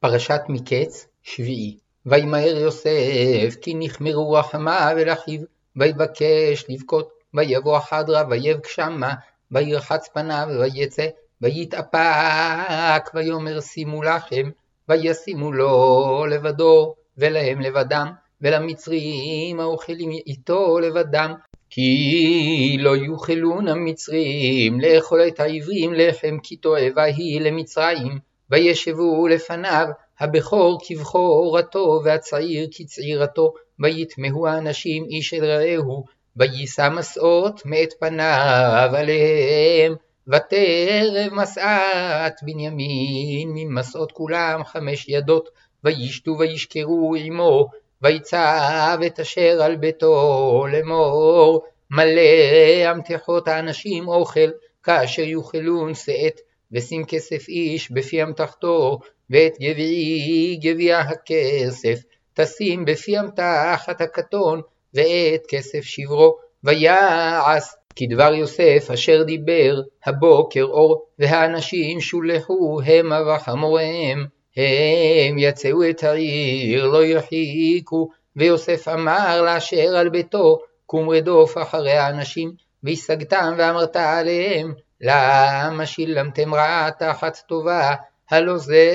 פרשת מקץ, שביעי. וימהר יוסף, כי נכמרו רחמיו אל אחיו, ויבקש לבכות, ויבוא חדרה, ויבק שמה, וירחץ פניו, ויצא, ויתאפק, ויאמר שימו לכם, וישימו לו לבדו, ולהם לבדם, ולמצרים האוכלים איתו לבדם, כי לא יוכלון המצרים לאכול את העברים לחם כי תועבה היא למצרים. וישבו לפניו הבכור כבכורתו והצעיר כצעירתו, ויתמהו האנשים איש אל רעהו, ויישא מסעות מאת פניו עליהם. ותרב מסעת בנימין ממסעות כולם חמש ידות, וישתו וישכרו עמו, ויצב את אשר על ביתו לאמור, מלא אמתחות האנשים אוכל, כאשר יאכלון שאת, ושים כסף איש בפי אמתחתו, ואת גביעי גביע הכסף, תשים בפי אמתחת הקטון, ואת כסף שברו, ויעש כדבר יוסף אשר דיבר, הבוקר אור, והאנשים שולחו המה וחמוריהם. הם יצאו את העיר, לא יחיקו, ויוסף אמר לאשר על ביתו, קום רדוף אחרי האנשים, והשגתם ואמרת עליהם, למה שילמתם רעה תחת טובה, הלא זה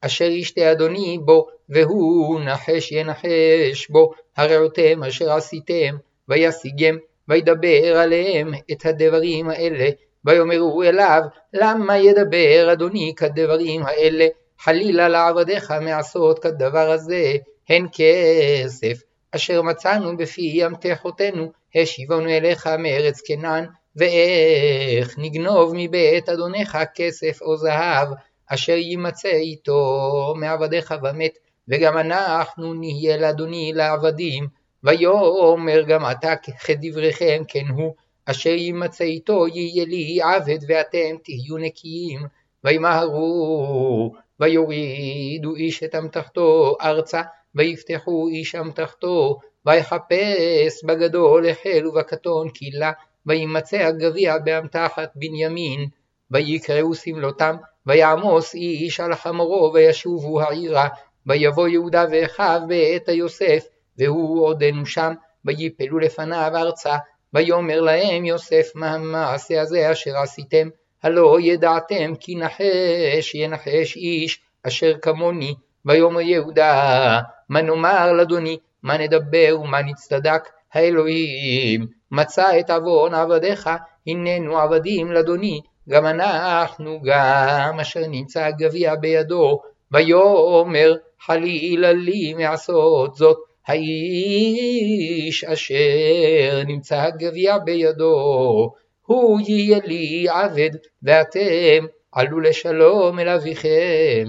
אשר ישתה אדוני בו, והוא נחש ינחש בו, הרעותם אשר עשיתם, וישיגם, וידבר עליהם את הדברים האלה, ויאמרו אליו, למה ידבר אדוני כדברים האלה? חלילה לעבדיך מעשות כדבר הזה, הן כסף, אשר מצאנו בפי אמתחותינו, השיבנו אליך מארץ כנען, ואיך נגנוב מבית אדונך כסף או זהב, אשר יימצא איתו מעבדיך ומת, וגם אנחנו נהיה לאדוני לעבדים, ויאמר גם אתה כדבריכם כן הוא, אשר יימצא איתו יהיה לי עבד ואתם תהיו נקיים, וימהרו ויורידו איש את אמתחתו ארצה, ויפתחו איש אמתחתו, ויחפש בגדול החל ובקטון קהילה, וימצא הגביע באמתחת בנימין, ויקראו סמלותם, ויעמוס איש על חמורו, וישובו העירה, ויבוא יהודה ואחיו בעת היוסף, והוא עודנו שם, ויפלו לפניו ארצה, ויאמר להם יוסף מה המעשה הזה אשר עשיתם, הלא ידעתם כי נחש ינחש איש אשר כמוני, ויאמר יהודה מה נאמר לאדוני, מה נדבר ומה נצטדק, האלוהים מצא את עוון עבדיך, הננו עבדים לאדוני, גם אנחנו גם אשר נמצא הגביע בידו, ויאמר חלילה לי מעשות זאת, האיש אשר נמצא הגביע בידו, הוא יהיה לי עבד, ואתם עלו לשלום אל אביכם.